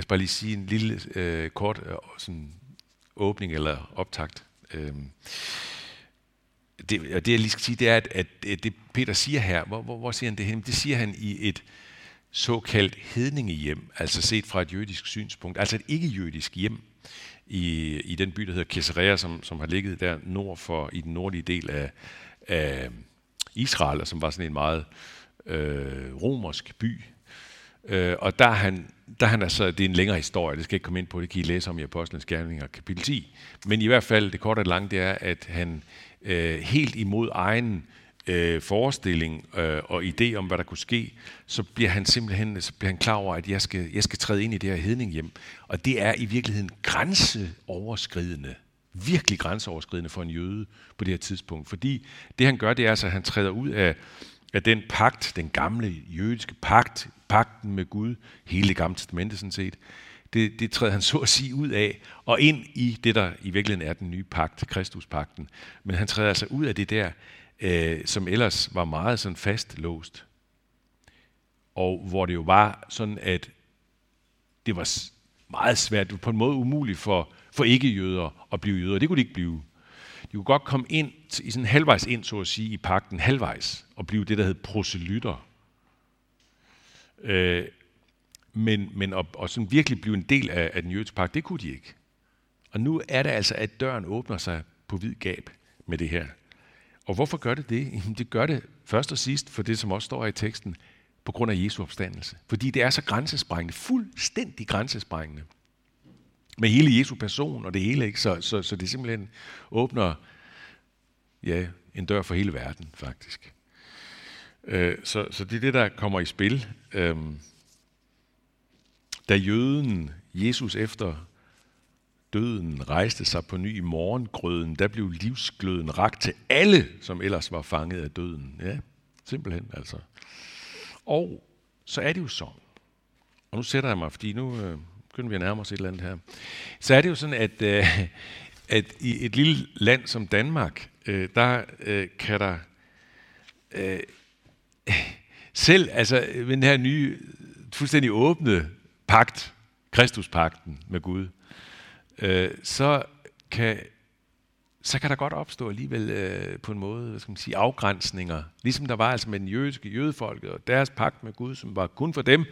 Lad os bare lige sige en lille øh, kort øh, sådan åbning eller optakt. Øh, det, og det jeg lige skal sige, det er, at, at det Peter siger her, hvor, hvor, hvor siger han det hen? Det siger han i et såkaldt hedningehjem, altså set fra et jødisk synspunkt, altså et ikke-jødisk hjem i, i den by, der hedder Caesarea, som, som har ligget der nord for, i den nordlige del af, af Israel, og som var sådan en meget øh, romersk by. Øh, og der er han, der er han altså, det er en længere historie, det skal jeg ikke komme ind på, det kan I læse om i Apostlenes Gerninger, kapitel 10. Men i hvert fald, det korte og lange, det er, at han øh, helt imod egen øh, forestilling øh, og idé om, hvad der kunne ske, så bliver han simpelthen så bliver han klar over, at jeg skal, jeg skal træde ind i det her hedning hjem. Og det er i virkeligheden grænseoverskridende. Virkelig grænseoverskridende for en jøde på det her tidspunkt. Fordi det han gør, det er altså, at han træder ud af, af den pagt, den gamle jødiske pagt, pagten med Gud, hele det gamle testamente sådan set, det, det træder han så at sige ud af, og ind i det, der i virkeligheden er den nye pagt, Kristuspagten. Men han træder altså ud af det der, øh, som ellers var meget sådan fastlåst. Og hvor det jo var sådan, at det var meget svært, det var på en måde umuligt for, for ikke-jøder at blive jøder. Det kunne de ikke blive. De kunne godt komme ind, i sådan halvvejs ind, så at sige, i pakten, halvvejs, og blive det, der hed proselytter. Øh, men, men at, at sådan virkelig blive en del af, af den jødiske pagt, det kunne de ikke. Og nu er det altså, at døren åbner sig på vid gab med det her. Og hvorfor gør det det? Jamen, det gør det først og sidst for det, som også står i teksten, på grund af Jesu opstandelse. Fordi det er så grænsesprængende, fuldstændig grænsesprængende. Med hele Jesu person og det hele, ikke? Så, så, så det simpelthen åbner ja, en dør for hele verden, faktisk. Øh, så, så det er det, der kommer i spil. Øh, da jøden Jesus efter døden rejste sig på ny i morgengrøden, der blev livsgløden rakt til alle, som ellers var fanget af døden. Ja, simpelthen altså. Og så er det jo sådan, og nu sætter jeg mig, fordi nu øh, begynder vi at nærme os et eller andet her, så er det jo sådan, at, øh, at i et lille land som Danmark, øh, der øh, kan der øh, selv, altså med den her nye, fuldstændig åbne pagt, Kristuspakten med Gud, øh, så kan så kan der godt opstå alligevel øh, på en måde, hvad skal man sige, afgrænsninger. Ligesom der var altså med den jødiske jødefolket og deres pagt med Gud, som var kun for dem,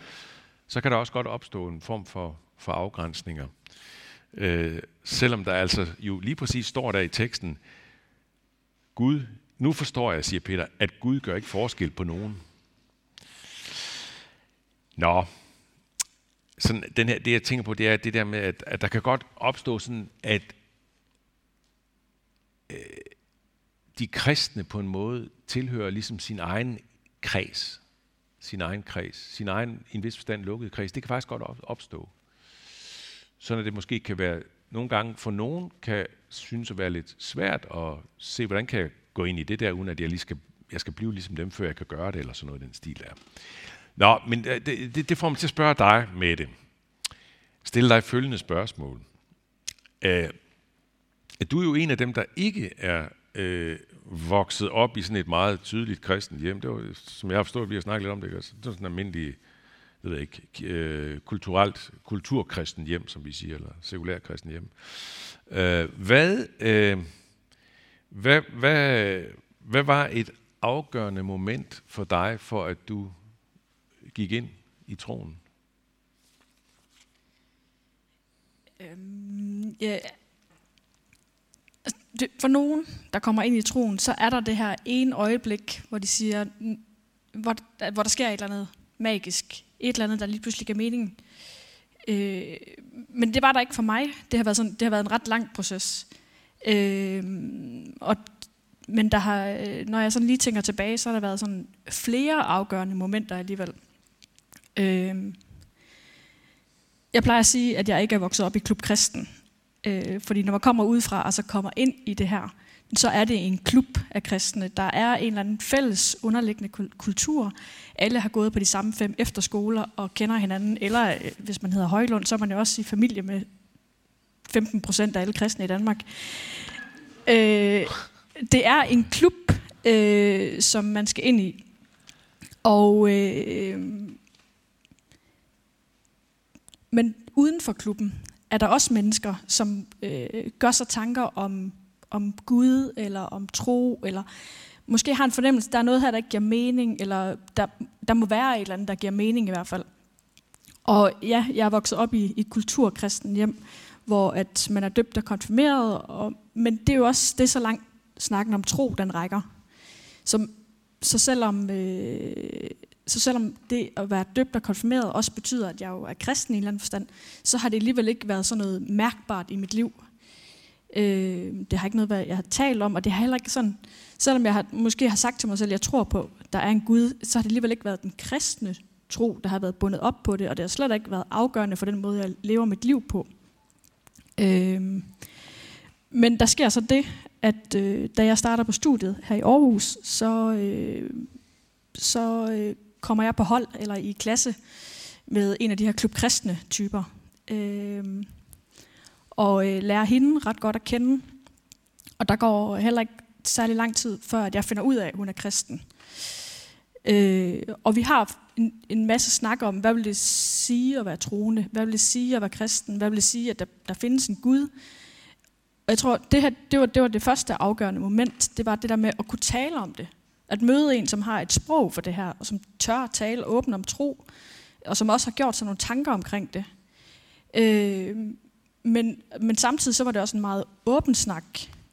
så kan der også godt opstå en form for, for afgrænsninger. Øh, selvom der altså jo lige præcis står der i teksten, Gud, nu forstår jeg, siger Peter, at Gud gør ikke forskel på nogen. Nå, sådan, den her, det jeg tænker på, det er det der med, at, at der kan godt opstå sådan, at øh, de kristne på en måde tilhører ligesom sin egen kreds. Sin egen kreds. Sin egen, i en vis forstand, lukkede kreds. Det kan faktisk godt opstå. Sådan at det måske kan være, nogle gange for nogen kan synes at være lidt svært at se, hvordan kan jeg gå ind i det der, uden at jeg lige skal, jeg skal blive ligesom dem, før jeg kan gøre det, eller sådan noget i den stil der. Nå, men øh, det, det, det får mig til at spørge dig, med det. Stille dig følgende spørgsmål. Øh, du er jo en af dem, der ikke er øh, vokset op i sådan et meget tydeligt kristent hjem. Det var, som jeg har forstået, vi har snakket lidt om det. Altså, det er sådan en almindelig, jeg ved ikke, øh, kulturelt, kulturkristen hjem, som vi siger, eller sekulær kristen hjem. Uh, hvad, uh, hvad, hvad, hvad var et afgørende moment for dig, for at du gik ind i troen? Øhm, ja, altså, det, for nogen, der kommer ind i troen, så er der det her ene øjeblik, hvor de siger, hvor, hvor der sker et eller andet magisk. Et eller andet, der lige pludselig gav mening. Øh, men det var der ikke for mig. Det har været, sådan, det har været en ret lang proces. Øh, og, men der har, øh, når jeg sådan lige tænker tilbage, så har der været sådan flere afgørende momenter alligevel. Øh, jeg plejer at sige, at jeg ikke er vokset op i klub kristen. Øh, fordi når man kommer udefra og så kommer ind i det her, så er det en klub af kristne. Der er en eller anden fælles underliggende kultur. Alle har gået på de samme fem efterskoler og kender hinanden. Eller øh, hvis man hedder Højlund, så er man jo også i familie med 15 procent af alle kristne i Danmark. Øh, det er en klub, øh, som man skal ind i. Og øh, men uden for klubben er der også mennesker, som øh, gør sig tanker om, om Gud, eller om tro, eller måske har en fornemmelse, der er noget her, der ikke giver mening, eller der, der må være et eller andet, der giver mening i hvert fald. Og ja, jeg er vokset op i, i et kulturkristen hjem, hvor at man er døbt og konfirmeret, og, men det er jo også det så langt snakken om tro, den rækker. Så, så, selvom, øh, så selvom det at være døbt og konfirmeret også betyder, at jeg jo er kristen i en eller anden forstand, så har det alligevel ikke været sådan noget mærkbart i mit liv. Øh, det har ikke noget, hvad jeg har talt om, og det har heller ikke sådan, selvom jeg har, måske har sagt til mig selv, at jeg tror på, at der er en Gud, så har det alligevel ikke været den kristne tro, der har været bundet op på det, og det har slet ikke været afgørende for den måde, jeg lever mit liv på. Øh, men der sker så det, at øh, da jeg starter på studiet her i Aarhus, så, øh, så øh, kommer jeg på hold eller i klasse med en af de her klubkristne typer. Øh, og øh, lærer hende ret godt at kende. Og der går heller ikke særlig lang tid, før at jeg finder ud af, at hun er kristen. Øh, og vi har en, en masse snak om, hvad vil det sige at være troende? Hvad vil det sige at være kristen? Hvad vil det sige, at der, der findes en Gud? Og jeg tror, det, her, det, var, det var det første afgørende moment. Det var det der med at kunne tale om det. At møde en, som har et sprog for det her, og som tør at tale åbent om tro, og som også har gjort sig nogle tanker omkring det. Øh, men, men samtidig så var det også en meget åben snak.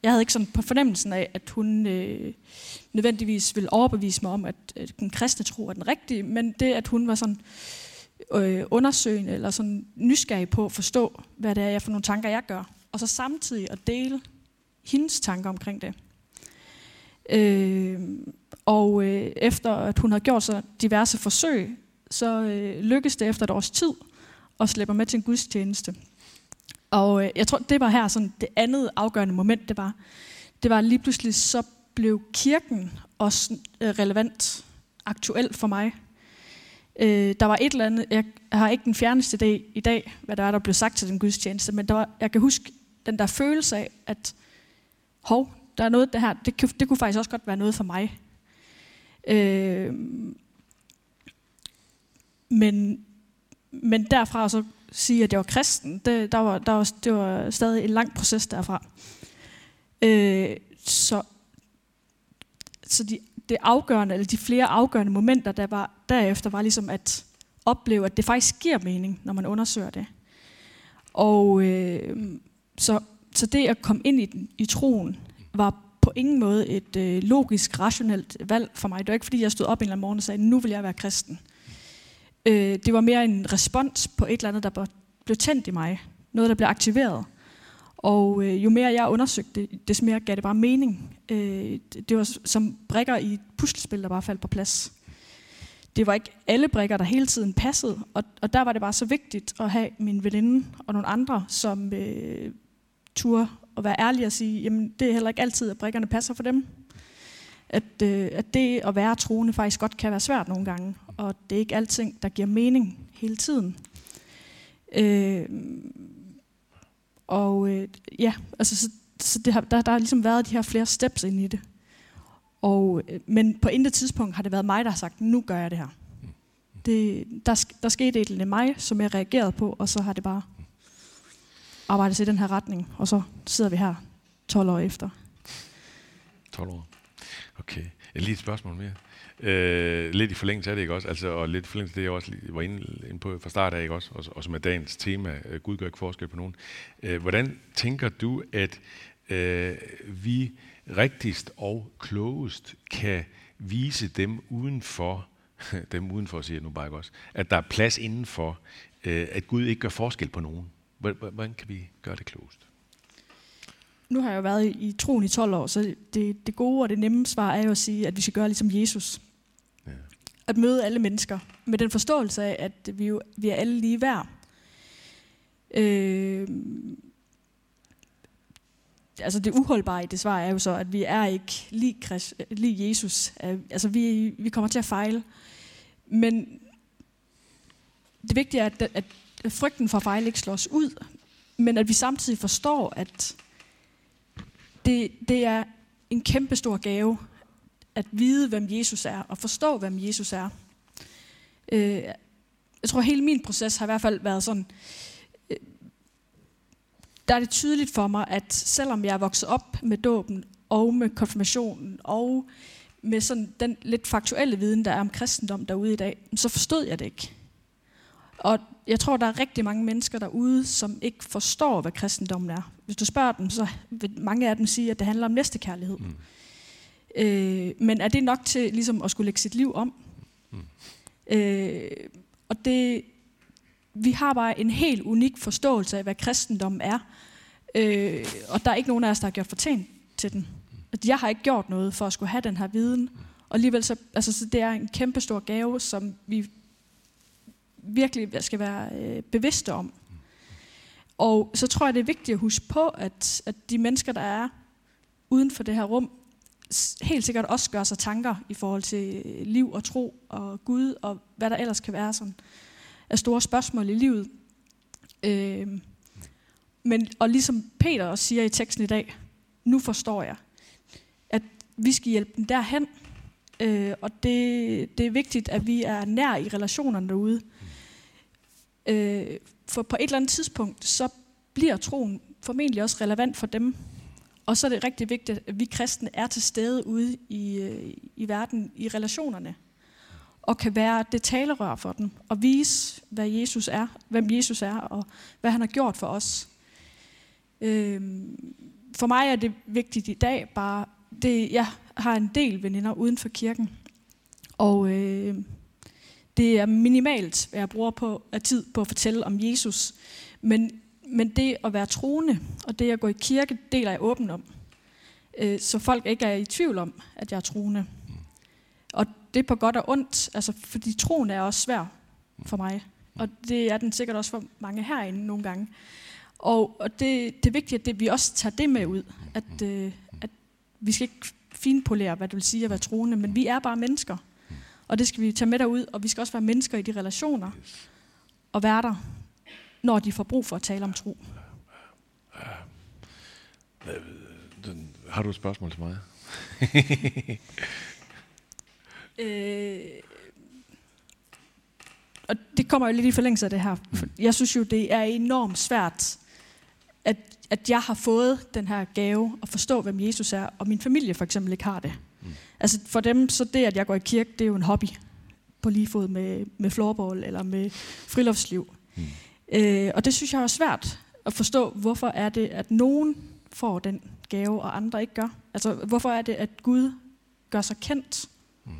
Jeg havde ikke sådan på fornemmelsen af, at hun øh, nødvendigvis ville overbevise mig om, at, at den kristne tro er den rigtige, men det, at hun var sådan øh, undersøgende eller sådan nysgerrig på at forstå, hvad det er for nogle tanker, jeg gør. Og så samtidig at dele hendes tanker omkring det. Øh, og øh, efter at hun havde gjort så diverse forsøg, så øh, lykkedes det efter et års tid at slippe med til en gudstjeneste. Og øh, jeg tror, det var her sådan det andet afgørende moment, det var, det var lige pludselig så blev kirken også øh, relevant, aktuel for mig. Øh, der var et eller andet, jeg har ikke den fjerneste idé i dag, hvad der er, der blev sagt til den gudstjeneste, men der var, jeg kan huske den der følelse af, at hov, der er noget det her, det, det kunne faktisk også godt være noget for mig. Øh, men, men derfra så sige, at jeg var kristen, det, der var, der var, det var stadig en lang proces derfra. Øh, så så de, det afgørende, eller de flere afgørende momenter, der var derefter, var ligesom at opleve, at det faktisk giver mening, når man undersøger det. Og øh, så, så det at komme ind i, den, i troen, var på ingen måde et øh, logisk, rationelt valg for mig. Det var ikke, fordi jeg stod op en eller anden morgen og sagde, nu vil jeg være kristen. Øh, Øh, det var mere en respons på et eller andet, der blev tændt i mig. Noget, der blev aktiveret. Og øh, jo mere jeg undersøgte det, des mere gav det bare mening. Øh, det var som brikker i et puslespil, der bare faldt på plads. Det var ikke alle brikker, der hele tiden passede, og, og der var det bare så vigtigt at have min veninde og nogle andre, som øh, turde at være ærlige og sige, jamen det er heller ikke altid, at brikkerne passer for dem. At, øh, at det at være troende faktisk godt kan være svært nogle gange, og det er ikke alting, der giver mening hele tiden. Øh, og øh, ja, altså, så, så det har, der, der har ligesom været de her flere steps ind i det. Og, øh, men på intet tidspunkt har det været mig, der har sagt, nu gør jeg det her. Det, der, der skete et eller andet mig, som jeg reagerede på, og så har det bare arbejdet sig i den her retning. Og så sidder vi her 12 år efter. 12 år. Okay. Lige et spørgsmål mere. Øh, lidt i forlængelse af det, ikke også? Altså, og lidt i forlængelse af det, jeg også var inde, inde på fra start af, ikke også? Og, og som er dagens tema, øh, Gud gør ikke forskel på nogen. Øh, hvordan tænker du, at øh, vi rigtigst og klogest kan vise dem udenfor, dem udenfor siger jeg nu bare ikke også, at der er plads indenfor, øh, at Gud ikke gør forskel på nogen? Hvordan kan vi gøre det klogest? Nu har jeg jo været i, i troen i 12 år, så det, det gode og det nemme svar er jo at sige, at vi skal gøre ligesom Jesus. Ja. At møde alle mennesker med den forståelse af, at vi, jo, vi er alle lige værd. Øh, altså det uholdbare i det svar er jo så, at vi er ikke lige, Christ, lige Jesus. Altså vi, vi kommer til at fejle. Men det vigtige er, at, at frygten for at fejle ikke slår os ud, men at vi samtidig forstår, at det, det er en kæmpe stor gave at vide, hvem Jesus er, og forstå, hvem Jesus er. Øh, jeg tror, hele min proces har i hvert fald været sådan, øh, der er det tydeligt for mig, at selvom jeg er vokset op med dåben og med konfirmationen og med sådan den lidt faktuelle viden, der er om kristendom derude i dag, så forstod jeg det ikke. Og jeg tror, der er rigtig mange mennesker derude, som ikke forstår, hvad kristendommen er. Hvis du spørger dem, så vil mange af dem sige, at det handler om næstekærlighed. Mm. Øh, men er det nok til ligesom at skulle lægge sit liv om? Mm. Øh, og det, vi har bare en helt unik forståelse af, hvad kristendommen er. Øh, og der er ikke nogen af os, der har gjort fortjent til den. At jeg har ikke gjort noget for at skulle have den her viden. Og alligevel så, altså, så det er en kæmpe stor gave, som vi virkelig skal være øh, bevidste om. Og så tror jeg, det er vigtigt at huske på, at, at de mennesker, der er uden for det her rum, helt sikkert også gør sig tanker i forhold til øh, liv og tro og Gud og hvad der ellers kan være sådan af store spørgsmål i livet. Øh, men, og ligesom Peter også siger i teksten i dag, nu forstår jeg, at vi skal hjælpe dem derhen, øh, og det, det er vigtigt, at vi er nær i relationerne derude. Øh, for på et eller andet tidspunkt, så bliver troen formentlig også relevant for dem. Og så er det rigtig vigtigt, at vi kristne er til stede ude i, øh, i verden, i relationerne. Og kan være det talerør for dem. Og vise, hvad Jesus er, hvem Jesus er, og hvad han har gjort for os. Øh, for mig er det vigtigt i dag bare, det, jeg har en del veninder uden for kirken. Og øh, det er minimalt, hvad jeg bruger på, af tid på at fortælle om Jesus. Men, men det at være troende, og det at gå i kirke, deler jeg åbent om. Øh, så folk ikke er i tvivl om, at jeg er troende. Og det er på godt og ondt, altså, fordi troen er også svær for mig. Og det er den sikkert også for mange herinde nogle gange. Og, og det, det er vigtigt, at det, vi også tager det med ud. At, øh, at vi skal ikke finpolere, hvad det vil sige at være troende, men vi er bare mennesker. Og det skal vi tage med derud, og vi skal også være mennesker i de relationer. Og være der, når de får brug for at tale om tro. Har du et spørgsmål til mig? øh, og det kommer jo lidt i forlængelse af det her. Jeg synes jo, det er enormt svært, at, at jeg har fået den her gave at forstå, hvem Jesus er, og min familie for eksempel ikke har det. Altså for dem, så det, at jeg går i kirke, det er jo en hobby på lige fod med, med floorball eller med friluftsliv. Mm. Øh, og det synes jeg er svært at forstå, hvorfor er det, at nogen får den gave, og andre ikke gør. Altså, hvorfor er det, at Gud gør sig kendt mm.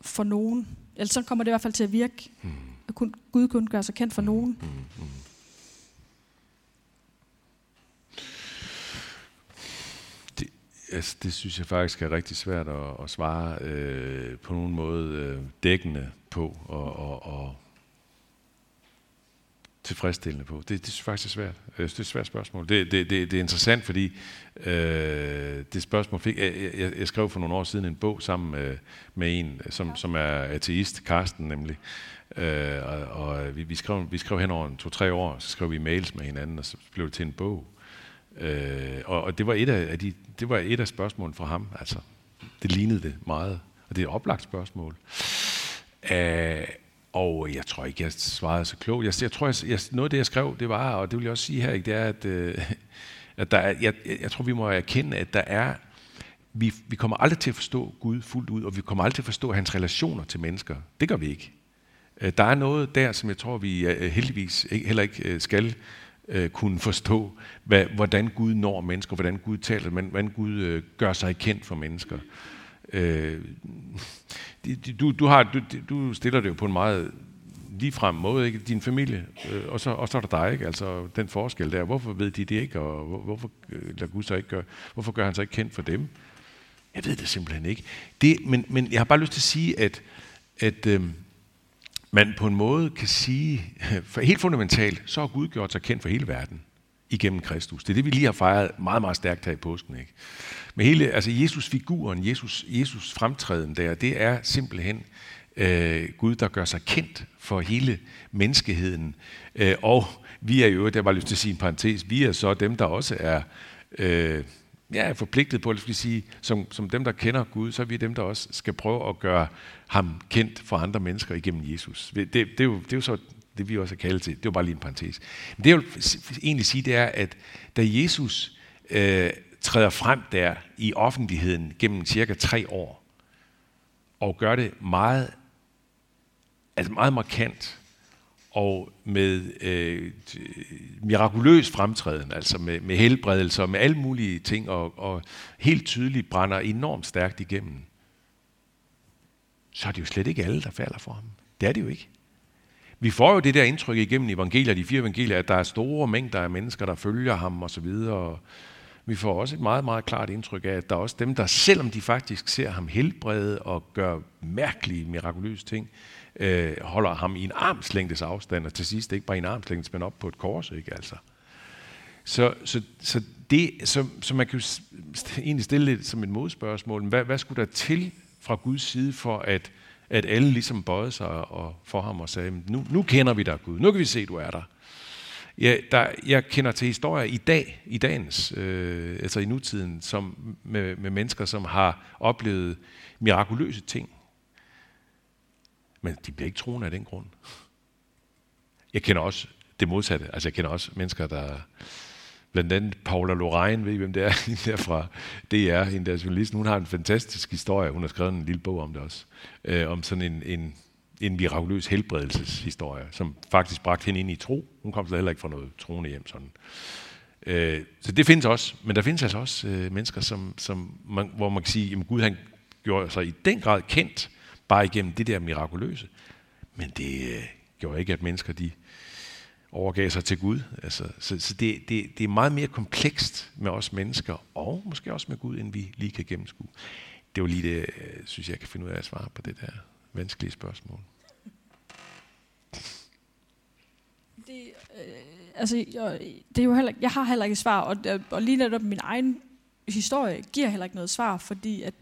for nogen? Eller så kommer det i hvert fald til at virke, mm. at kun, Gud kun gør sig kendt for nogen. Mm. Mm. Altså, det synes jeg faktisk er rigtig svært at, at svare øh, på nogen måde øh, dækkende på og, og, og tilfredsstillende på. Det, det synes jeg faktisk er svært. Jeg synes, det er et svært spørgsmål. Det, det, det, det er interessant, fordi øh, det spørgsmål fik... Jeg, jeg, jeg skrev for nogle år siden en bog sammen med, med en, som, som er ateist, Karsten nemlig. Øh, og og vi, vi, skrev, vi skrev hen over to-tre år, så skrev vi mails med hinanden, og så blev det til en bog. Øh, og, og det var et af, de, det var et af spørgsmålene fra ham. Altså, det lignede det meget. Og det er et oplagt spørgsmål. Øh, og jeg tror ikke, jeg svarede så klogt. Jeg, jeg tror, jeg, jeg, noget af det, jeg skrev, det var, og det vil jeg også sige her, ikke, det er, at, øh, at der er, jeg, jeg tror, vi må erkende, at der er, vi, vi kommer aldrig til at forstå Gud fuldt ud, og vi kommer aldrig til at forstå hans relationer til mennesker. Det gør vi ikke. Øh, der er noget der, som jeg tror, vi øh, heldigvis heller ikke øh, skal øh, kunne forstå, hvad, hvordan Gud når mennesker, hvordan Gud taler, men hvordan Gud øh, gør sig kendt for mennesker. Øh, du, du, har, du, du stiller det jo på en meget ligefrem måde, ikke? din familie, øh, og, så, og så er der dig, ikke? altså den forskel der. Hvorfor ved de det ikke, og hvor, hvorfor øh, lader Gud så ikke gøre, hvorfor gør han sig ikke kendt for dem? Jeg ved det simpelthen ikke. Det, men, men jeg har bare lyst til at sige, at, at øh, man på en måde kan sige, for helt fundamentalt, så har Gud gjort sig kendt for hele verden igennem Kristus. Det er det, vi lige har fejret meget, meget stærkt her i påsken. Ikke? Men hele, altså Jesus-figuren, Jesus, Jesus fremtræden der, det er simpelthen øh, Gud, der gør sig kendt for hele menneskeheden. Øh, og vi er jo, der var lyst til at sige en parentes, vi er så dem, der også er øh, ja, forpligtet på, at skal sige, som, som dem, der kender Gud, så er vi dem, der også skal prøve at gøre ham kendt for andre mennesker igennem Jesus. Det, det, er, jo, det er jo så det, vi også er kaldet til. Det var bare lige en parentes. Men det, jeg vil egentlig sige, det er, at da Jesus øh, træder frem der i offentligheden gennem cirka tre år, og gør det meget, altså meget markant, og med øh, mirakuløs fremtræden, altså med, med helbredelser, med alle mulige ting, og, og helt tydeligt brænder enormt stærkt igennem, så er det jo slet ikke alle, der falder for ham. Det er det jo ikke. Vi får jo det der indtryk igennem evangelier, de fire evangelier, at der er store mængder af mennesker, der følger ham osv., videre. vi får også et meget, meget klart indtryk af, at der er også dem, der selvom de faktisk ser ham helbrede og gør mærkelige, mirakuløse ting, øh, holder ham i en armslængdes afstand, og til sidst ikke bare i en armslængdes, men op på et kors, ikke altså. Så, så, så, det, så, så man kan jo egentlig stille det som et modspørgsmål. Hvad, hvad skulle der til fra Guds side for, at, at alle ligesom bøjede sig og, for ham og sagde, nu, nu kender vi dig Gud, nu kan vi se, at du er der. Ja, der, jeg kender til historier i dag, i dagens, øh, altså i nutiden, som, med, med mennesker, som har oplevet mirakuløse ting. Men de bliver ikke troende af den grund. Jeg kender også det modsatte. Altså jeg kender også mennesker, der... Blandt andet Paula Lorraine, ved I, hvem det er? Hende der fra DR, hende der journalist. Hun har en fantastisk historie. Hun har skrevet en lille bog om det også. Øh, om sådan en, en en mirakuløs helbredelseshistorie, som faktisk bragte hende ind i tro. Hun kom så heller ikke fra noget troende hjem. Sådan. Øh, så det findes også, men der findes altså også øh, mennesker, som, som man, hvor man kan sige, at Gud han gjorde sig i den grad kendt, bare igennem det der mirakuløse. Men det øh, gjorde ikke, at mennesker de overgav sig til Gud. Altså, så så det, det, det er meget mere komplekst med os mennesker, og måske også med Gud, end vi lige kan gennemskue. Det var lige det, øh, synes jeg, kan finde ud af at svare på det der vanskelige spørgsmål. Det, øh, altså, jeg, det er jo heller, jeg har heller ikke svar, og, øh, og lige netop min egen historie giver heller ikke noget svar, fordi at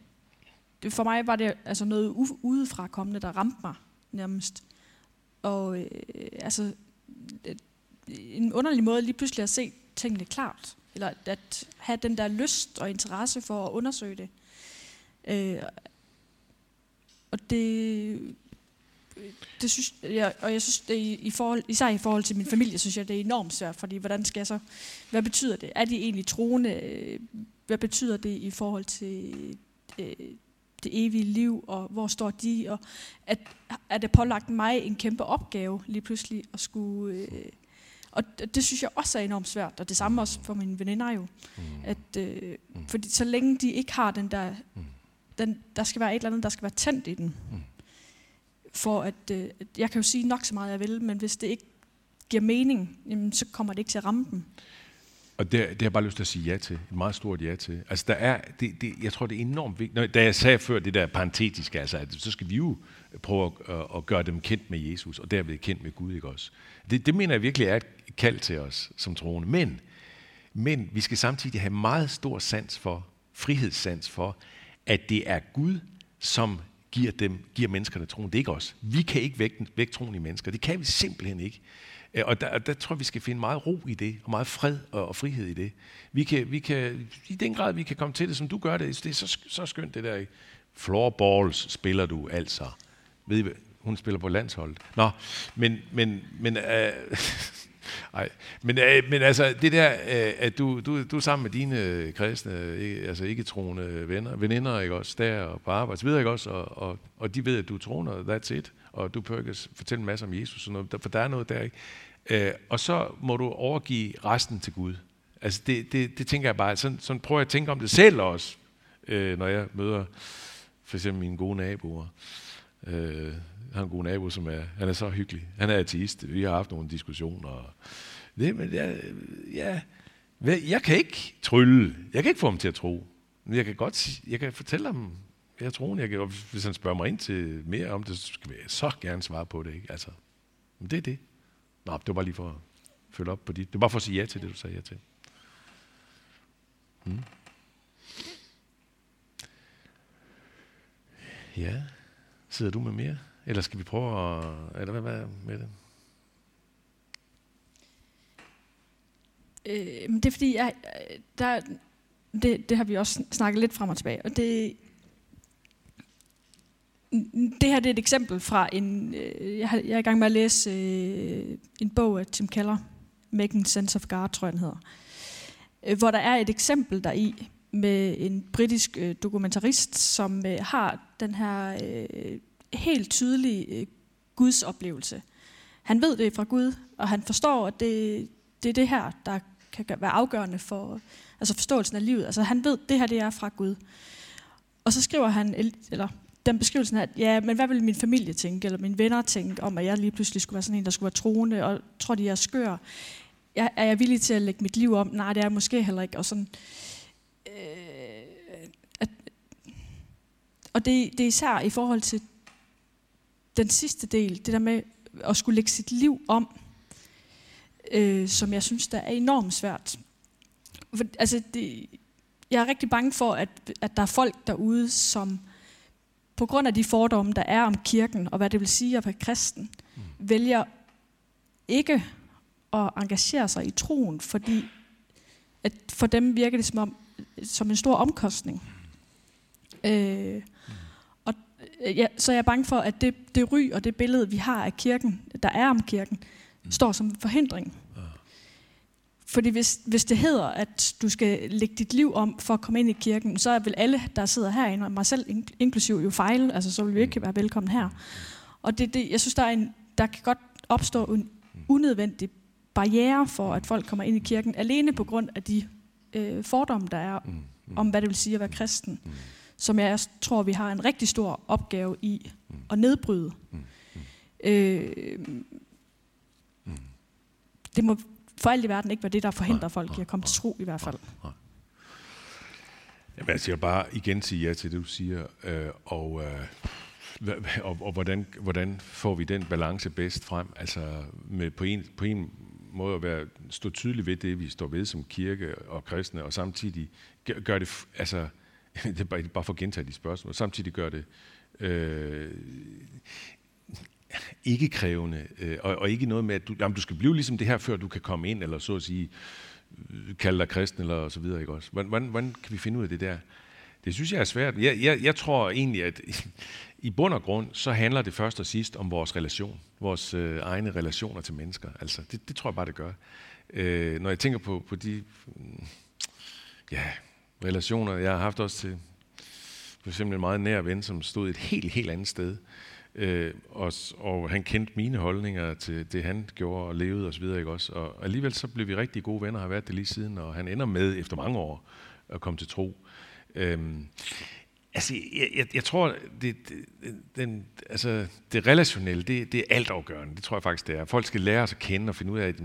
det, for mig var det altså noget udefra kommende, der ramte mig nærmest. Og øh, altså, en underlig måde lige pludselig at se tingene klart, eller at have den der lyst og interesse for at undersøge det. Øh, og det, det synes jeg, og jeg synes, det i forhold, især i forhold til min familie, synes jeg, det er enormt svært, fordi hvordan skal jeg så, hvad betyder det? Er de egentlig troende? Hvad betyder det i forhold til øh, det evige liv, og hvor står de? Og at, er det pålagt mig en kæmpe opgave lige pludselig at skulle... Øh, og det, synes jeg også er enormt svært, og det samme også for mine veninder jo. Mm. At, øh, mm. fordi så længe de ikke har den der mm den, der skal være et eller andet, der skal være tændt i den. Mm. For at, øh, jeg kan jo sige nok så meget, jeg vil, men hvis det ikke giver mening, jamen, så kommer det ikke til at ramme dem. Og det, det har jeg bare lyst til at sige ja til. Et meget stort ja til. Altså, der er, det, det, jeg tror, det er enormt vigtigt. Når, da jeg sagde før det der parentetiske, altså, at så skal vi jo prøve at, øh, at, gøre dem kendt med Jesus, og derved kendt med Gud, ikke også? Det, det mener jeg virkelig er et kald til os som troende. Men, men vi skal samtidig have meget stor sans for, frihedssans for, at det er Gud, som giver, dem, giver menneskerne troen. Det er ikke os. Vi kan ikke vække, vække troen i mennesker. Det kan vi simpelthen ikke. Øh, og der, der tror jeg, vi skal finde meget ro i det, og meget fred og, og frihed i det. Vi kan, vi kan, I den grad, vi kan komme til det, som du gør det, det er så, så skønt det der. Floorballs spiller du altså. Ved I, hun spiller på landsholdet. Nå, men, men, men øh, Ej, men, øh, men altså, det der, øh, at du, du, du er sammen med dine øh, kristne, ikke, altså ikke troende venner, veninder, ikke også, der og på arbejde, videre, ikke også, og, og, og de ved, at du er troende, that's it, og du pørkes fortælle en masse om Jesus, og noget, for der er noget der, ikke? Øh, og så må du overgive resten til Gud. Altså, det, det, det tænker jeg bare, sådan, sådan prøver jeg at tænke om det selv også, øh, når jeg møder for eksempel mine gode naboer. Øh, Øh, jeg har en god nabo, som er, han er så hyggelig. Han er ateist. Vi har haft nogle diskussioner. Det, men jeg, ja, jeg kan ikke trylle. Jeg kan ikke få ham til at tro. Men jeg kan godt jeg kan fortælle ham, jeg tror, jeg kan, hvis han spørger mig ind til mere om det, så skal jeg så gerne svare på det. Ikke? Altså, men det er det. Nå, det var bare lige for at følge op på dit. Det var bare for at sige ja til det, du sagde ja til. Hmm. Ja, sidder du med mere? Eller skal vi prøve at... Eller hvad, hvad med det? Øh, det er fordi, jeg, der, det, det har vi også snakket lidt frem og tilbage, og det, det her det er et eksempel fra en, øh, jeg, har, jeg er i gang med at læse øh, en bog af Tim Keller, Making Sense of God, tror jeg den hedder, øh, hvor der er et eksempel der i med en britisk øh, dokumentarist, som øh, har den her øh, helt tydelige øh, Guds oplevelse. Han ved det fra Gud, og han forstår, at det, det er det her, der kan være afgørende for altså forståelsen af livet. Altså han ved, at det her det er fra Gud. Og så skriver han, eller den beskrivelse af, ja, men hvad vil min familie tænke, eller mine venner tænke, om at jeg lige pludselig skulle være sådan en, der skulle være troende, og tror de, jeg er skør. Jeg, er jeg villig til at lægge mit liv om? Nej, det er jeg måske heller ikke. Og, sådan, øh, og det, det er især i forhold til den sidste del, det der med at skulle lægge sit liv om, øh, som jeg synes, der er enormt svært. For, altså, det, jeg er rigtig bange for, at, at der er folk derude, som på grund af de fordomme, der er om kirken, og hvad det vil sige at være kristen, mm. vælger ikke at engagere sig i troen, fordi at for dem virker det som, om, som en stor omkostning. Øh, mm. og, øh, ja, så jeg er bange for, at det, det ry og det billede, vi har af kirken, der er om kirken, mm. står som forhindring. Fordi hvis, hvis det hedder, at du skal lægge dit liv om for at komme ind i kirken, så er vel alle, der sidder herinde, og mig selv inklusiv, jo fejl. Altså, så vil vi ikke være velkommen her. Og det, det, jeg synes, der, er en, der kan godt opstå en unødvendig barriere for, at folk kommer ind i kirken, alene på grund af de øh, fordomme, der er mm, mm. om, hvad det vil sige at være kristen. Mm. Som jeg tror, vi har en rigtig stor opgave i at nedbryde. Øh, det må for alt i verden ikke være det, der forhindrer folk i at komme til tro i hvert fald. Jamen, jeg siger bare igen sige ja til det, du siger, øh, og, øh, og, og hvordan, hvordan får vi den balance bedst frem? Altså med på en, på en måde at være, stå tydeligt ved det, vi står ved som kirke og kristne, og samtidig gør det, altså, det er bare, bare for at gentage de spørgsmål, samtidig gør det øh, ikke krævende, øh, og, og ikke noget med, at du, jamen, du skal blive ligesom det her, før du kan komme ind, eller så at sige, kalde dig kristen, eller så videre, ikke også? Hvordan, hvordan kan vi finde ud af det der? Det synes jeg er svært. Jeg, jeg, jeg tror egentlig, at i bund og grund, så handler det først og sidst om vores relation, vores øh, egne relationer til mennesker. Altså, det, det tror jeg bare, det gør. Øh, når jeg tænker på, på de ja, relationer, jeg har haft også til for eksempel en meget nær ven, som stod et helt, helt andet sted, Øh, og, og han kendte mine holdninger til det, han gjorde og levede osv. Ikke også? Og alligevel så blev vi rigtig gode venner, og har været det lige siden, og han ender med efter mange år at komme til tro. Øhm, altså, jeg, jeg, jeg tror, det, det, den, altså, det relationelle, det, det er altafgørende. Det tror jeg faktisk, det er. Folk skal lære os at kende og finde ud af, at de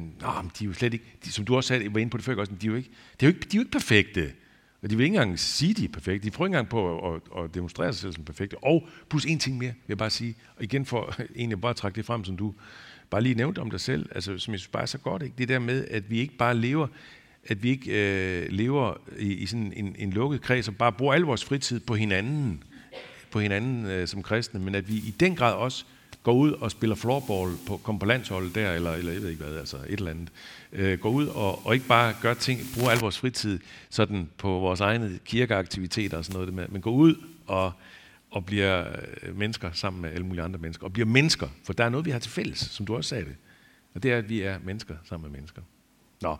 er jo slet ikke, de, som du også sagde, var inde på det før, også, de er jo ikke, de er jo ikke, de er jo ikke perfekte. Og de vil ikke engang sige, at de er perfekte. De prøver ikke engang på at, at, at demonstrere sig selv som perfekte. Og plus en ting mere, vil jeg bare sige, og igen for egentlig bare at trække det frem, som du bare lige nævnte om dig selv, altså, som jeg synes bare er så godt, ikke? det der med, at vi ikke bare lever, at vi ikke øh, lever i, i sådan en, en lukket kreds og bare bruger al vores fritid på hinanden, på hinanden øh, som kristne, men at vi i den grad også går ud og spiller floorball, på, kommer på landsholdet der, eller, eller jeg ved ikke hvad, altså et eller andet. Øh, går ud og, og ikke bare gør ting, bruger al vores fritid sådan på vores egne kirkeaktiviteter og sådan noget, men går ud og, og bliver øh, mennesker sammen med alle mulige andre mennesker, og bliver mennesker, for der er noget, vi har til fælles, som du også sagde det. Og det er, at vi er mennesker sammen med mennesker. Nå.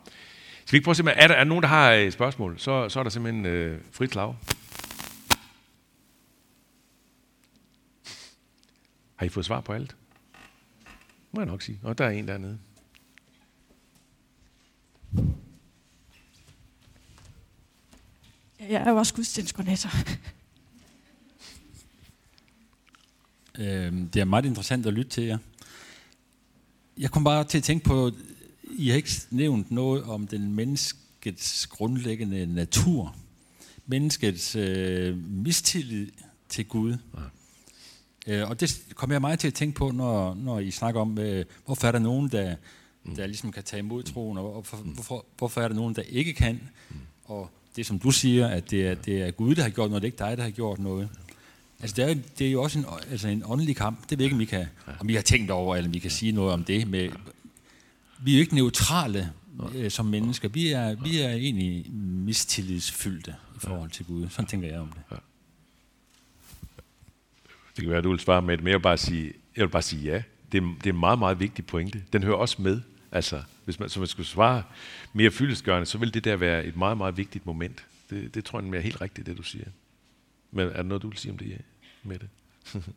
Skal vi ikke prøve at se, er der er nogen, der har et spørgsmål, så, så er der simpelthen øh, frit slag. Har I fået svar på alt? Må jeg nok sige. Og der er en dernede. Jeg er jo også gudstjenestkoordinator. Øhm, det er meget interessant at lytte til jer. Jeg kom bare til at tænke på, I har ikke nævnt noget om den menneskets grundlæggende natur. Menneskets øh, mistillid til Gud. Ja. Øh, og det kommer jeg meget til at tænke på, når, når I snakker om, øh, hvorfor er der nogen, der, mm. der ligesom kan tage imod troen, og hvorfor, mm. hvorfor, hvorfor er der nogen, der ikke kan. Mm. Og det, som du siger, at det er, det er Gud, der har gjort noget, det er ikke dig, der har gjort noget. Altså, det er, det er jo også en, altså en åndelig kamp. Det ved jeg ikke, om I, kan, om I har tænkt over, eller om I kan sige noget om det. Med, vi er jo ikke neutrale øh, som mennesker. Vi er, vi er egentlig mistillidsfyldte i forhold til Gud. Sådan tænker jeg om det. Det kan være, at du vil svare med det, men jeg vil bare sige, jeg vil bare sige ja. Det er, det er en meget, meget vigtig pointe. Den hører også med. Altså, hvis man, så man skulle svare mere fyldestgørende, så vil det der være et meget, meget vigtigt moment. Det, det tror jeg er helt rigtigt, det du siger. Men er der noget, du vil sige om det med det?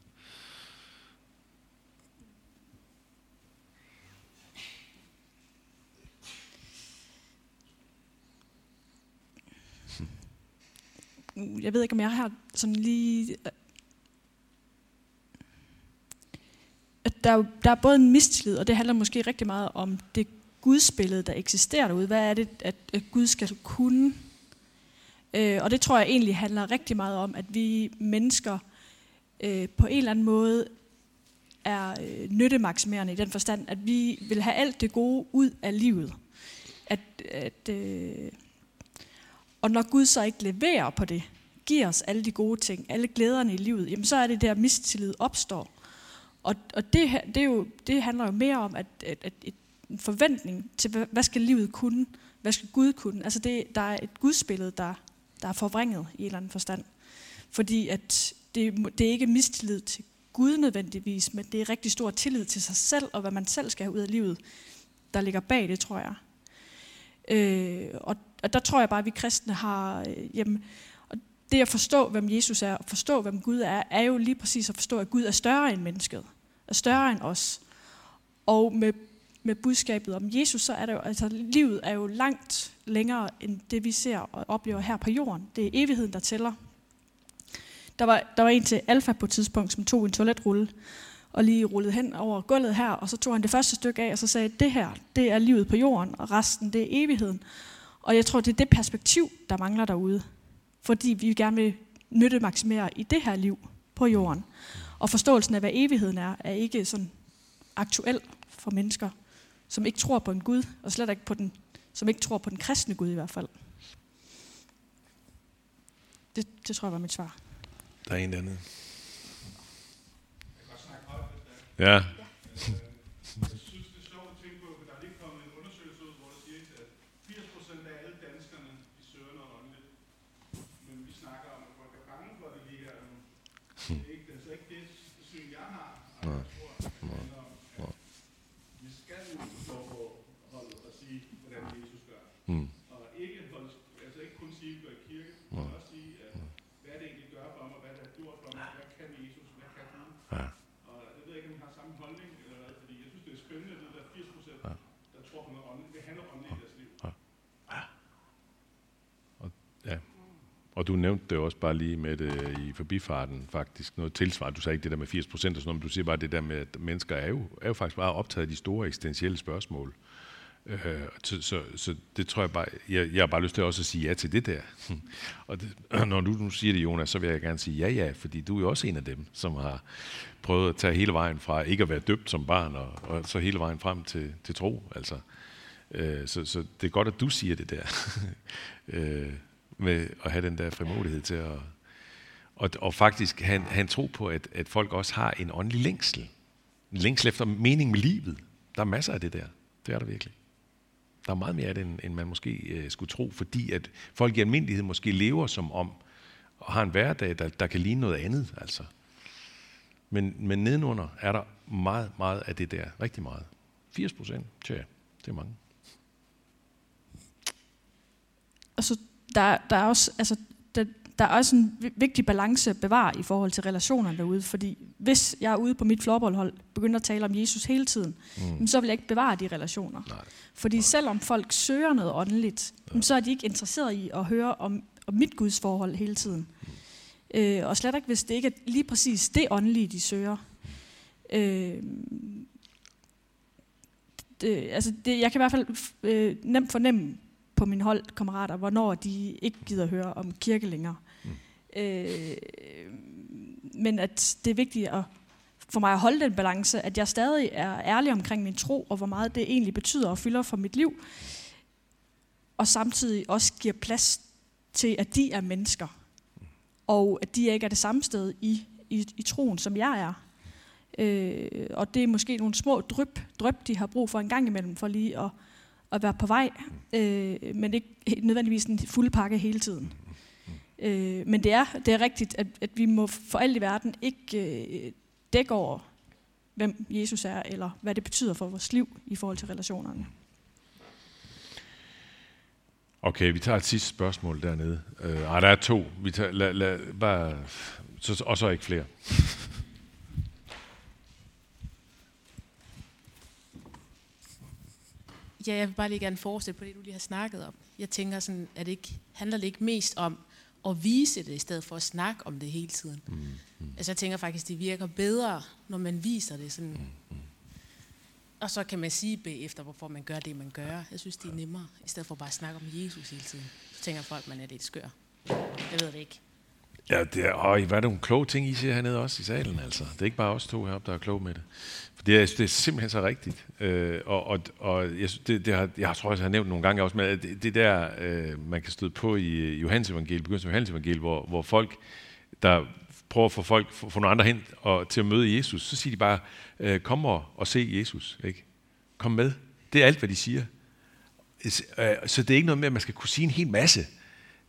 jeg ved ikke, om jeg har sådan lige... der, der er både en mistillid, og det handler måske rigtig meget om det gudsbillede, der eksisterer derude. Hvad er det, at, at Gud skal kunne? Øh, og det tror jeg egentlig handler rigtig meget om, at vi mennesker øh, på en eller anden måde er øh, nyttemaksimerende i den forstand, at vi vil have alt det gode ud af livet. At, at, øh, og når Gud så ikke leverer på det, giver os alle de gode ting, alle glæderne i livet, jamen så er det der mistillid opstår. Og, og det, det, er jo, det handler jo mere om, at, at, at en forventning til, hvad skal livet kunne? Hvad skal Gud kunne? Altså det, der er et gudsbillede, der, der er forvrænget i en eller anden forstand. Fordi at det, det er ikke mistillid til Gud nødvendigvis, men det er rigtig stor tillid til sig selv, og hvad man selv skal have ud af livet, der ligger bag det, tror jeg. Øh, og, og der tror jeg bare, at vi kristne har... Øh, jamen, og det at forstå, hvem Jesus er, og forstå, hvem Gud er, er jo lige præcis at forstå, at Gud er større end mennesket. Er større end os. Og med, med budskabet om Jesus, så er det jo, altså livet er jo langt længere end det, vi ser og oplever her på jorden. Det er evigheden, der tæller. Der var, der var en til Alfa på et tidspunkt, som tog en toiletrulle, og lige rullede hen over gulvet her, og så tog han det første stykke af, og så sagde, det her, det er livet på jorden, og resten, det er evigheden. Og jeg tror, det er det perspektiv, der mangler derude. Fordi vi gerne vil nytte maksimere i det her liv på jorden. Og forståelsen af, hvad evigheden er, er ikke sådan aktuel for mennesker, som ikke tror på en Gud, og slet ikke på den, som ikke tror på den kristne Gud i hvert fald. Det, det tror jeg var mit svar. Der er en anden. Ja. Jeg synes, det er sjovt at tænke på, at der er lige kommet en undersøgelse ud, hvor der siger, at 80 procent af alle danskerne, de søger noget åndeligt. Men vi snakker om, at folk er bange for, at det lige er nu. Det er ikke, det er altså ikke det syn, jeg har. Og jeg tror, at det handler om, at vi skal nu stå på holdet og sige, hvordan Jesus gør. Mm. Og ikke, holde, altså ikke kun sige, at vi går i kirke, men også sige, at hvad det egentlig gør for mig, og hvad det har gjort for mig, hvad kan Jesus, hvad kan Gud. Ja. Og jeg ved ikke, om I har samme holdning, eller hvad, fordi jeg synes, det er spændende, at det der 80 procent, der tror på noget åndeligt, det handler åndeligt i deres liv. Ja. Og du nævnte det også bare lige med det øh, i forbifarten faktisk, noget tilsvarende. Du sagde ikke det der med 80 procent og sådan noget, men du siger bare det der med, at mennesker er jo, er jo faktisk bare optaget af de store eksistentielle spørgsmål. Øh, så, så, så det tror jeg bare, jeg, jeg har bare lyst til også at sige ja til det der. og det, når du nu siger det, Jonas, så vil jeg gerne sige ja, ja, fordi du er jo også en af dem, som har prøvet at tage hele vejen fra ikke at være døbt som barn, og, og så hele vejen frem til, til tro. Altså, øh, så, så det er godt, at du siger det der, øh, med at have den der frimodighed til at... Og, og faktisk han, han tro på, at, at folk også har en åndelig længsel. En længsel efter mening med livet. Der er masser af det der. Det er der virkelig. Der er meget mere af det, end, end man måske øh, skulle tro, fordi at folk i almindelighed måske lever som om, og har en hverdag, der, der kan ligne noget andet. Altså. Men, men nedenunder er der meget, meget af det der. Rigtig meget. 80 procent, tja, det er mange. Og så der, der er også, altså, der, der er også en vi- vigtig balance at bevare i forhold til relationerne derude, fordi hvis jeg er ude på mit floorballhold, begynder at tale om Jesus hele tiden, mm. så vil jeg ikke bevare de relationer. Nej. Fordi selvom folk søger noget åndeligt, ja. så er de ikke interesseret i at høre om, om mit Guds forhold hele tiden. Mm. Øh, og slet ikke, hvis det ikke er lige præcis det åndelige, de søger. Øh, det, altså det, jeg kan i hvert fald øh, nemt fornemme på mine holdkammerater, hvornår de ikke gider høre om kirke længere. Mm. Øh, men at det er vigtigt at, for mig at holde den balance, at jeg stadig er ærlig omkring min tro, og hvor meget det egentlig betyder og fylder for mit liv, og samtidig også giver plads til, at de er mennesker, og at de ikke er det samme sted i, i, i troen, som jeg er. Øh, og det er måske nogle små dryp, dryp, de har brug for en gang imellem, for lige at, at være på vej, øh, men ikke nødvendigvis en fuld pakke hele tiden. Øh, men det er, det er rigtigt, at, at vi må for alt i verden ikke øh, dække over, hvem Jesus er, eller hvad det betyder for vores liv i forhold til relationerne. Okay, vi tager et sidste spørgsmål dernede. Øh, ej, der er to. Vi tager, la, la, bare, så, og så ikke flere. Ja, jeg vil bare lige gerne fortsætte på det, du lige har snakket om. Jeg tænker sådan, at det ikke, handler det ikke mest om at vise det, i stedet for at snakke om det hele tiden. Mm, mm. Altså jeg tænker faktisk, det virker bedre, når man viser det sådan. Mm, mm. Og så kan man sige bagefter, hvorfor man gør det, man gør. Jeg synes, det er nemmere, i stedet for bare at snakke om Jesus hele tiden. Så tænker folk, man er lidt skør. Jeg ved det ikke. Ja, det er, øj, hvad er det nogle kloge ting, I siger hernede også i salen, altså. Det er ikke bare os to heroppe, der er kloge med det. For det er, det er simpelthen så rigtigt. Øh, og og, og jeg, det, det har, jeg tror også, jeg har nævnt nogle gange også, med øh, det, det der, øh, man kan støde på i øh, Johannes evangeliet, begyndelsen af Johannes evangeliet, hvor, hvor folk, der prøver at få folk, få, få nogle andre hen og, til at møde Jesus, så siger de bare, øh, kom og, og se Jesus. Ikke? Kom med. Det er alt, hvad de siger. Øh, så det er ikke noget med, at man skal kunne sige en hel masse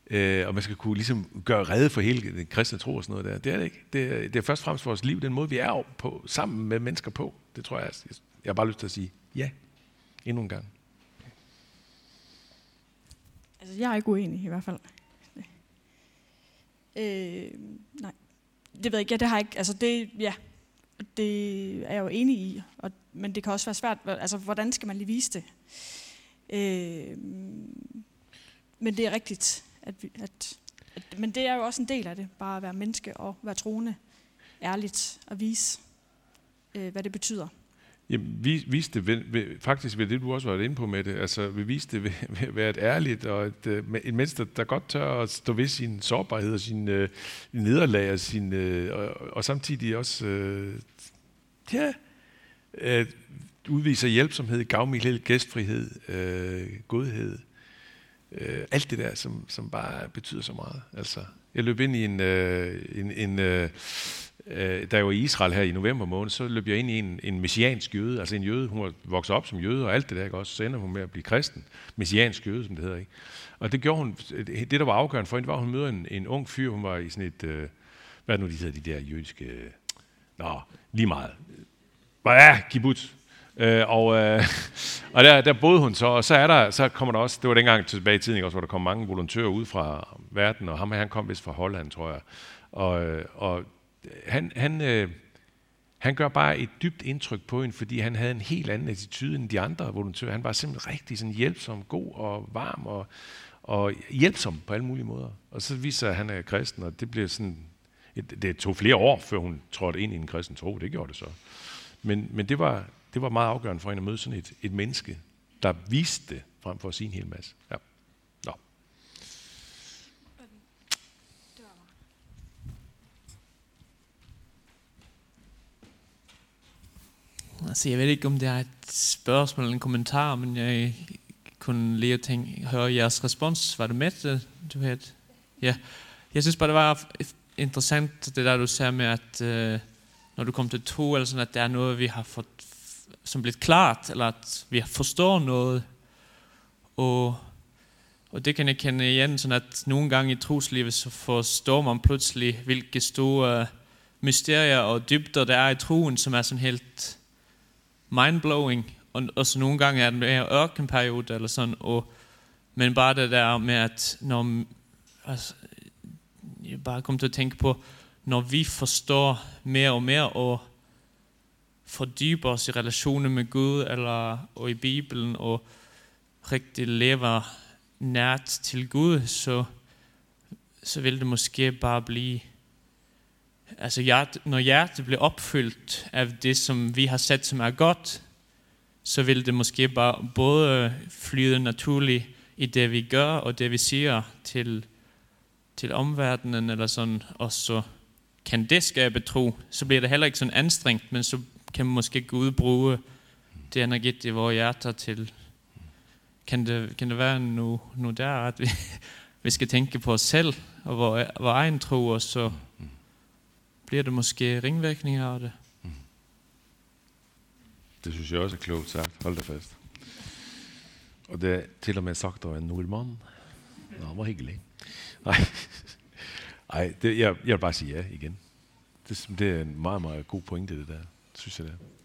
øh, og man skal kunne ligesom gøre redde for hele den kristne tro og sådan noget der. Det er det ikke. Det er, det er først og fremmest vores liv, den måde, vi er på, sammen med mennesker på. Det tror jeg, jeg, jeg har bare lyst til at sige ja, endnu en gang. Altså, jeg er ikke uenig i hvert fald. Øh, nej. Det ved jeg ikke. Ja, det har jeg ikke. Altså, det, ja, det er jeg jo enig i. Og, men det kan også være svært. Altså, hvordan skal man lige vise det? Øh, men det er rigtigt. At vi, at, at, men det er jo også en del af det, bare at være menneske og være troende, ærligt og vise, øh, hvad det betyder. Jamen, vi viste det ved, ved, faktisk ved det, du også var inde på med det. Altså, vi viste det ved, ved at være et ærligt og et, øh, et menneske, der godt tør at stå ved sin sårbarhed og sin øh, nederlag og, sin, øh, og, og samtidig også øh, ja, øh, udviser hjælpsomhed, gavmildhed, gæstfrihed, øh, godhed. Øh, alt det der, som, som bare betyder så meget. Altså, jeg løb ind i en, øh, en, en øh, øh, da jeg var i Israel her i november måned, så løb jeg ind i en, en messiansk jøde, altså en jøde, hun var vokset op som jøde og alt det der, ikke? også så ender hun med at blive kristen, messiansk jøde, som det hedder. Ikke? Og det gjorde hun, det der var afgørende for hende, var, at hun møder en, en ung fyr, hun var i sådan et, øh, hvad er nu de hedder, de der jødiske, øh, nå, lige meget. Hvad er kibbutz? Øh, og øh, og der, der boede hun så, og så, er der, så kommer der også, det var dengang tilbage i tiden, også, hvor der kom mange volontører ud fra verden, og ham han kom vist fra Holland, tror jeg. Og, øh, og han, han, øh, han gør bare et dybt indtryk på hende, fordi han havde en helt anden attitude end de andre volontører. Han var simpelthen rigtig sådan hjælpsom, god og varm og, og hjælpsom på alle mulige måder. Og så viser han, at han er kristen, og det bliver sådan... Det tog flere år, før hun trådte ind i en kristen tro. Det gjorde det så. Men, men det, var, det var meget afgørende for hende at møde sådan et, et menneske, der viste det, frem for at sige en hel masse. Ja. Nå. Altså, jeg ved ikke, om det er et spørgsmål eller en kommentar, men jeg kunne lige tænke, høre jeres respons. Var det med det, du havde? Ja. Jeg synes bare, det var interessant, det der, du sagde med, at øh, når du kom til to, eller sådan, at det er noget, vi har fået som blevet klart, eller at vi forstår noget. Og, og det kan jeg kende igen, sådan at nogle gange i troslivet, så forstår man pludselig, hvilke store øh, mysterier og dybder der er i troen, som er sådan helt mindblowing. Og, og så nogle gange er det mere ørkenperiode eller sådan, og, men bare det der med, at når, altså, jeg bare kom til at tænke på, når vi forstår mere og mere, og fordyber os i relationen med Gud eller, og i Bibelen og rigtig lever nært til Gud, så, så vil det måske bare blive altså hjert, når hjertet bliver opfyldt af det, som vi har sat som er godt, så vil det måske bare både flyde naturligt i det, vi gør, og det, vi siger til, til omverdenen, eller sådan, og så kan det skabe tro. Så bliver det heller ikke sådan anstrengt, men så kan måske Gud bruge det, han har givet i vores hjerter til. Kan det, kan det være nu, nu der, at vi, vi skal tænke på os selv og vores, vores egen tro, og så bliver det måske ringvirkninger af det. Det synes jeg også er klogt sagt. Hold da fast. Og det er til og med sagt af en nordmand. Ja, han var hyggelig. Nej, Nej det, jeg, jeg vil bare sige ja igen. Det, det er en meget, meget god pointe, det der. Synes jeg det er.